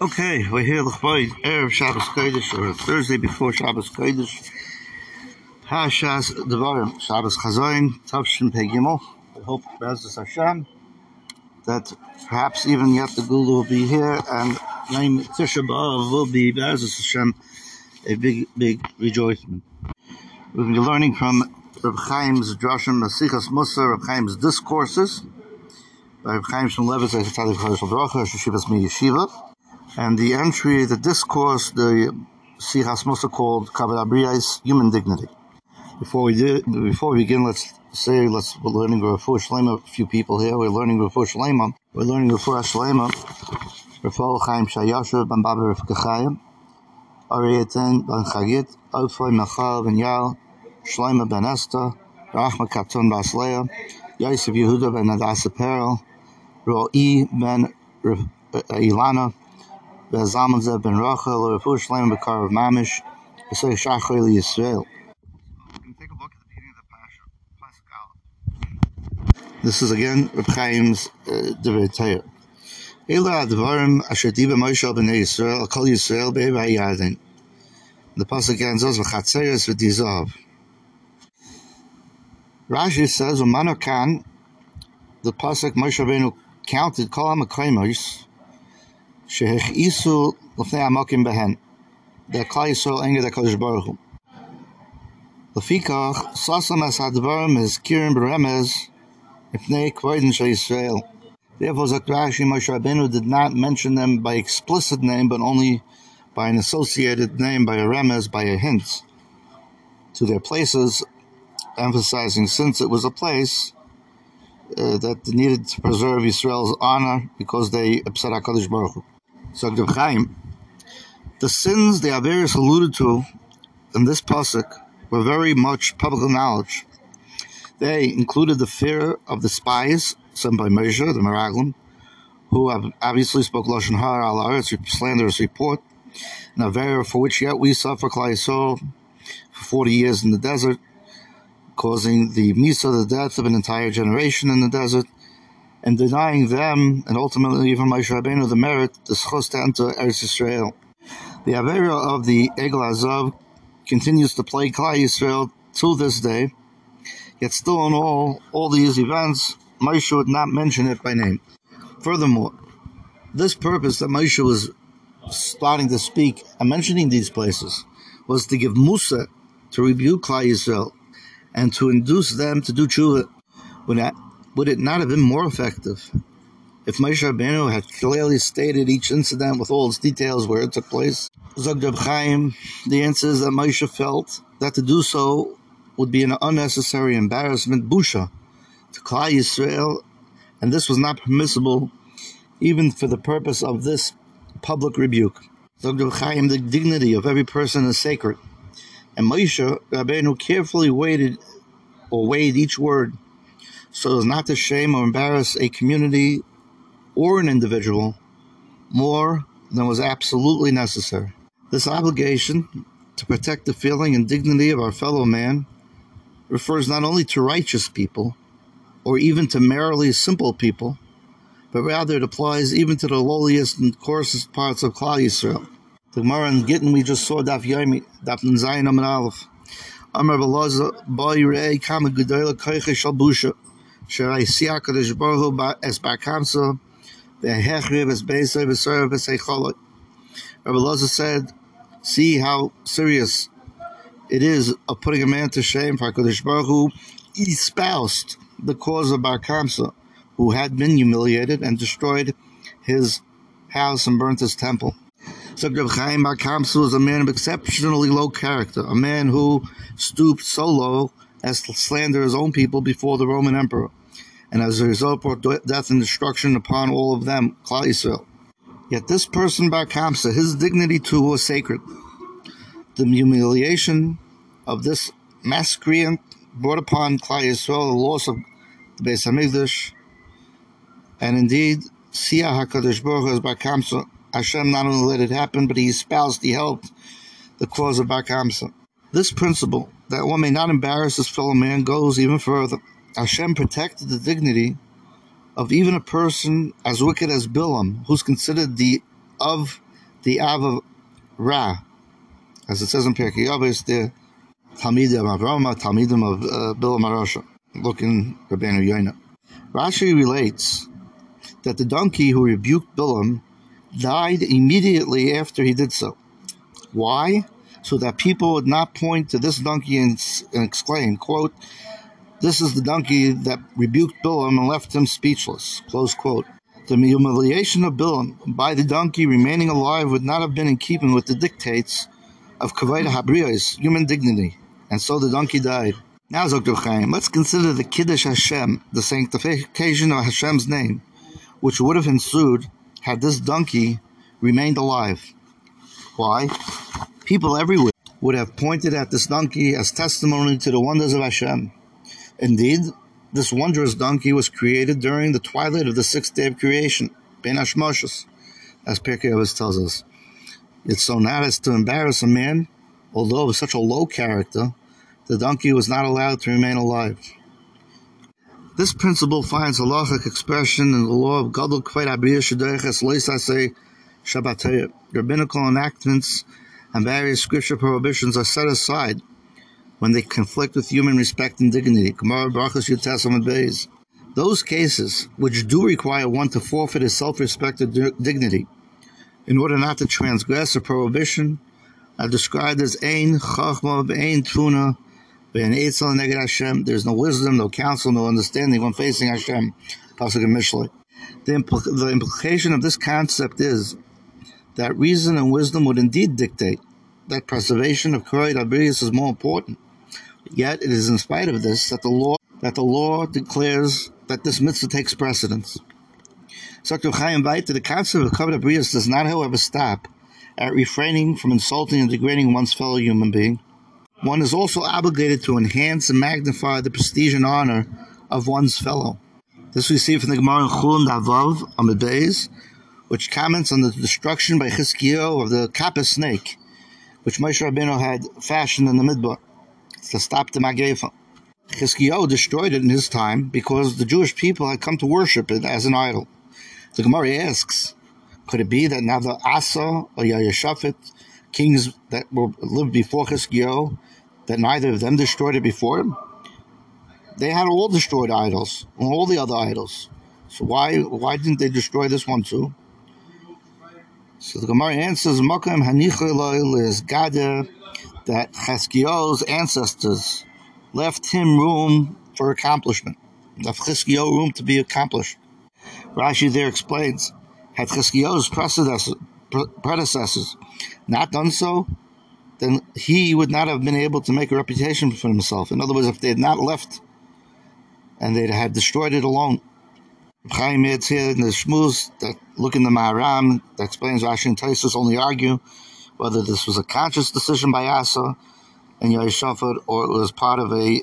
Okay, we're here l'chboy Erev Shabbos Kodesh, or Thursday before Shabbos Kodesh. Parshas Devarim, Shabbos Chazoin, Tavshin Pei Gimel. I hope, Be'ezus Hashem, that perhaps even yet the Geula will be here, and Yom Tisha B'Av will be, Be'ezus Hashem, a big, big rejoicing. We've been learning from Reb Chaim's Drashim, Masichas Musa, Reb Chaim's Discourses, by Reb Chaim Shmulevitz, Tzadik Chadosh Baruch Sheshivas Mi Yeshiva. And the entry, the discourse, the Sichas Musa called Kavod Human Dignity. Before we do, before we begin, let's say, let's, we're learning Rafu Shlema, a few people here, we're learning Rafu Shlema, we're learning Rafu Shlema, Rafu Chaim Shayasha, Ben Baba Rav Kachayim, Ariyaten Ben Chagit, Ofoy Machal Ben Yal, Shlema Ben Esther, Rachma Katon Basleya, Yosef Yehuda Ben Adasa Perel, Ro'i Ben Ilana, Zeb Ben Rachel, or Rafu Shlema Bekar of Mamish, B'sei Shachar Li Yisrael. Take a look at the beginning of the Pasuk This is again Reb Chaim's uh, Divrei Torah. Ela advarim asher diba Moshe b'nei Yisrael, kol Yisrael. The Pasuk ends us v'chatzeres v'dizav. Rashi says, "Umano kan." The pasuk Moshe Rabbeinu counted kol hamakoimos shehechisu l'fnei amokim behen. The Klal Yisrael anger the Kodesh Baruch Hu. Lefikach sasam es hadvarim is kirim beremez ifnei kvoidin shel Yisrael. Therefore, Zakrashi Moshe Rabbeinu did not mention them by explicit name, but only by an associated name, by a remez, by a hint to their places, emphasizing since it was a place uh, that needed to preserve Israel's honor because they upset HaKadosh Baruch Hu. So Chaim, the sins the Averis alluded to in this pasuk were very much public knowledge. They included the fear of the spies sent by Moshe, the Meraglim, who obviously spoke Lashon Hara al Aretz, slanderous report, an Avera for which yet we suffer Yisrael for 40 years in the desert, causing the Misa, the death of an entire generation in the desert, and denying them, and ultimately even Moshe Rabbeinu, the merit, the schos to enter Eretz Yisrael. The Avera of the Egel Hazahav continues to plague Klal Yisrael to this day, yet still in all, all these events, Moshe would not mention it by name. Furthermore, this purpose that Moshe was starting to speak and mentioning these places was to give Musa to rebuke Klal Yisrael and to induce them to do tshuva. When would it not have been more effective if Moshe Rabbeinu had clearly stated each incident with all its details where it took place? Zogdab Chaim, the answer is that Moshe felt that to do so would be an unnecessary embarrassment, busha, to Klal Yisrael, and this was not permissible even for the purpose of this public rebuke. Dr. Chaim, the dignity of every person is sacred, and Moshe Rabbeinu carefully weighted or weighed each word so as not to shame or embarrass a community or an individual more than was absolutely necessary. This obligation to protect the feeling and dignity of our fellow man refers not only to righteous people, or even to merely simple people, but rather it applies even to the lowliest and coarsest parts of Klal Yisrael. The Gemara in Gittin we just saw Daf Yomi, Daf Aleph. Amar Kama Sherai Siya Kadosh Baruch Hu Es Barkamsa Vehechriv Es Beisai V'Soyer V'Seicholot. Rabbi Loza said, see how serious it is of putting a man to shame for HaKadosh Baruch Hu espoused the cause of Bar Kamsa, who had been humiliated and destroyed his house and burnt his temple. So Reb Chaim Bar Kamsa was a man of exceptionally low character, a man who stooped so low as to slander his own people before the Roman emperor, and as a result brought death and destruction upon all of them, Klal Yisrael. Yet this person Bar Kamsa, his dignity too was sacred. The humiliation of this miscreant brought upon Klal Yisrael the loss of the Beis Hamikdash, and indeed, Siyah Hakadosh Baruch as Bar Kamsa, Hashem not only let it happen, but He espoused, He helped the cause of Bar Kamsa. This principle that one may not embarrass his fellow man goes even further. Hashem protected the dignity of even a person as wicked as Bilam, who's considered the of the Av of Ra, as it says in Pirkei Avos, the Talmidim of Roma, Talmidim of uh, Bilam Marosha, looking Rabbeinu Yoina. Rashi relates that the donkey who rebuked Bilam died immediately after he did so. Why? So that people would not point to this donkey and, and exclaim, quote, this is the donkey that rebuked Bilam and left him speechless. Close quote. The humiliation of Bilam by the donkey remaining alive would not have been in keeping with the dictates of Kavod Habriyos, human dignity, and so the donkey died. Now, Dr. Chaim, let's consider the Kiddush Hashem, the sanctification of Hashem's name, which would have ensued had this donkey remained alive. Why? People everywhere would have pointed at this donkey as testimony to the wonders of Hashem. Indeed, this wondrous donkey was created during the twilight of the sixth day of creation, Ben Hashmoshes, as Pirkei Avos tells us. It's so not as to embarrass a man, although of such a low character, the donkey was not allowed to remain alive. This principle finds halachic expression in the law of Gadol Kveit Abriya Shedeches Loisase Shabbatayah. Rabbinical enactments and various scripture prohibitions are set aside when they conflict with human respect and dignity. Those cases which do require one to forfeit his self-respect or dignity in order not to transgress a prohibition are described as Ein Chachma Ein Tuna There's no wisdom, no counsel, no understanding when facing Hashem. And The, impl- the implication of this concept is that reason and wisdom would indeed dictate that preservation of Kavod Habriyos is more important Yet it is in spite of this that the law that the law declares that this mitzvah takes precedence. Dr. Chaim Weiter, the concept of Kavod Habriyos does not, however, stop at refraining from insulting and degrading one's fellow human being. One is also obligated to enhance and magnify the prestige and honor of one's fellow. This we see from the Gemara in Chulin Davav Amid Beis, which comments on the destruction by Chizkiyo of the copper snake, which Moshe Rabbeinu had fashioned in the Midbar to stop the Magefa. Chizkiyahu destroyed it in his time because the Jewish people had come to worship it as an idol. The Gemara asks, could it be that now the Asa or Yehoshaphat, kings that were lived before Chizkiyahu, that neither of them destroyed it before him? They had all destroyed idols, and all the other idols. So why why didn't they destroy this one too? So the Gemara answers, Makam Hanicha is that Chizkiyahu's ancestors left him room for accomplishment, left Chizkiyahu room to be accomplished. Rashi there explains, had Chizkiyahu's predecessors not done so, then he would not have been able to make a reputation for himself. In other words, if they had not left and they had destroyed it alone. Chaim here in the Shmuz that look in the Maharam that explains Rashi and Taisus only argue whether this was a conscious decision by Asa and Yehoshaphat or it was part of a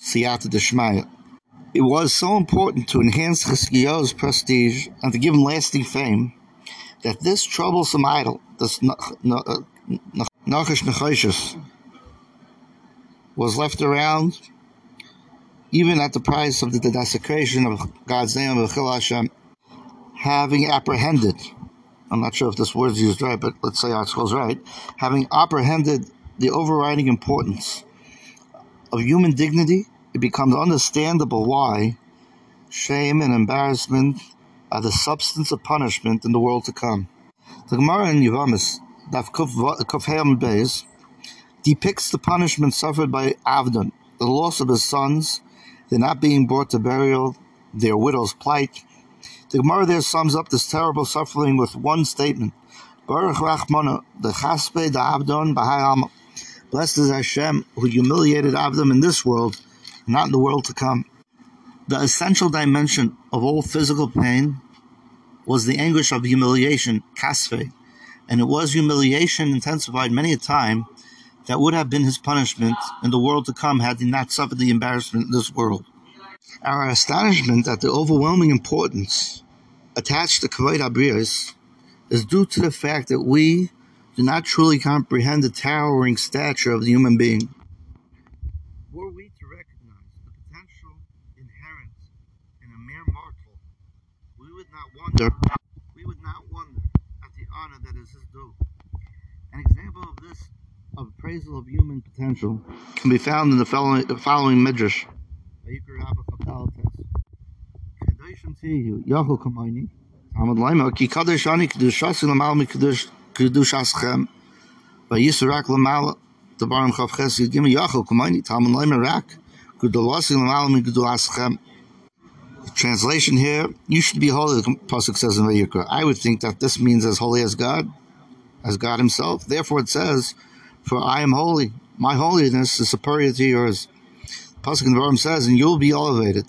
siyata deshmaya. It was so important to enhance Chizkiyahu's prestige and to give him lasting fame that this troublesome idol, this Nachash Nechoshes, was left around even at the price of the desecration of God's name of Hashem, having apprehended I'm not sure if this word is used right, but let's say article's right, having apprehended the overriding importance of human dignity, it becomes understandable why shame and embarrassment are the substance of punishment in the world to come. The Gemara in Yevamos, Daf Kuf Beis, depicts the punishment suffered by Avdon, the loss of his sons, their not being brought to burial, their widow's plight, the Gemara there sums up this terrible suffering with one statement. Baruch the Abdon. Blessed is Hashem who humiliated Avdon in this world, not in the world to come. The essential dimension of all physical pain was the anguish of humiliation, kasve, and it was humiliation intensified many a time that would have been his punishment in the world to come had he not suffered the embarrassment in this world. Our astonishment at the overwhelming importance attached to Kavod Habriyos is due to the fact that we do not truly comprehend the towering stature of the human being. Were we to recognize the potential inherent in a mere mortal, we would not wonder we would not wonder at the honor that is is his due. An example of this of appraisal of human potential can be found in the following, the following midrash. Yachol kamayni. Talmud Laima ki kadosh ani kedushasi lamal mi kedush kedushaschem. Vayisarak lamal debarim chav ches yigim yachol kamayni. Talmud Laima rak kedulasi lamal mi kedushachem. Translation here, you should be holy, the Pasuk says in the Vayikra. I would think that this means as holy as God, as God himself. Therefore it says, for I am holy. My holiness is superior to yours. Pasuk in the Devarim says, and you'll be elevated.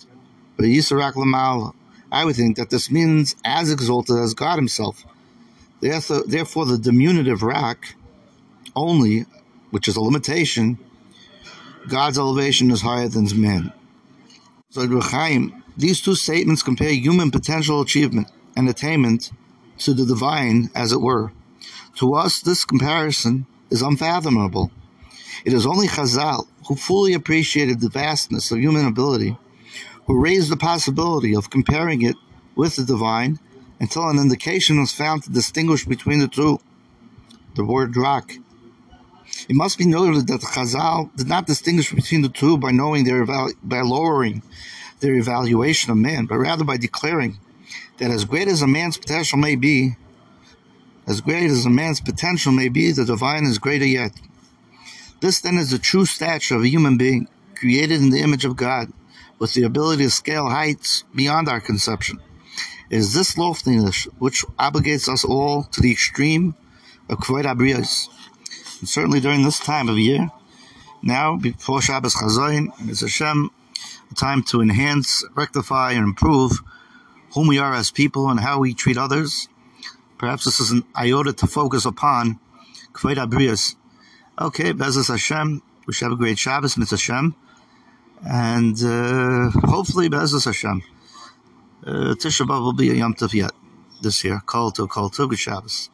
But Yisarak Lamal, I would think that this means as exalted as God himself. Therefore, the diminutive rak only, which is a limitation, God's elevation is higher than man. So these two statements compare human potential achievement and attainment to the divine, as it were. To us, this comparison is unfathomable. It is only Chazal who fully appreciated the vastness of human ability, who raised the possibility of comparing it with the divine until an indication was found to distinguish between the two. The word rock. It must be noted that the Chazal did not distinguish between the two by knowing their by lowering their evaluation of man, but rather by declaring that as great as a man's potential may be, as great as a man's potential may be, the divine is greater yet. This then is the true stature of a human being, created in the image of God, with the ability to scale heights beyond our conception. It is this loftiness which obligates us all to the extreme of Kvod Abrios. And certainly during this time of year, now before Shabbos Chazayin, it's Hashem, a time to enhance, rectify, and improve whom we are as people and how we treat others, Perhaps this is an iota to focus upon Kvod Abrius. Okay, Bezos Hashem. We should have a great Shabbos, Mitzvah Hashem. And uh, hopefully, Bezos Hashem. Uh, Tisha B'Av will be a Yom Tov yet this year. Call to call to Shabbos.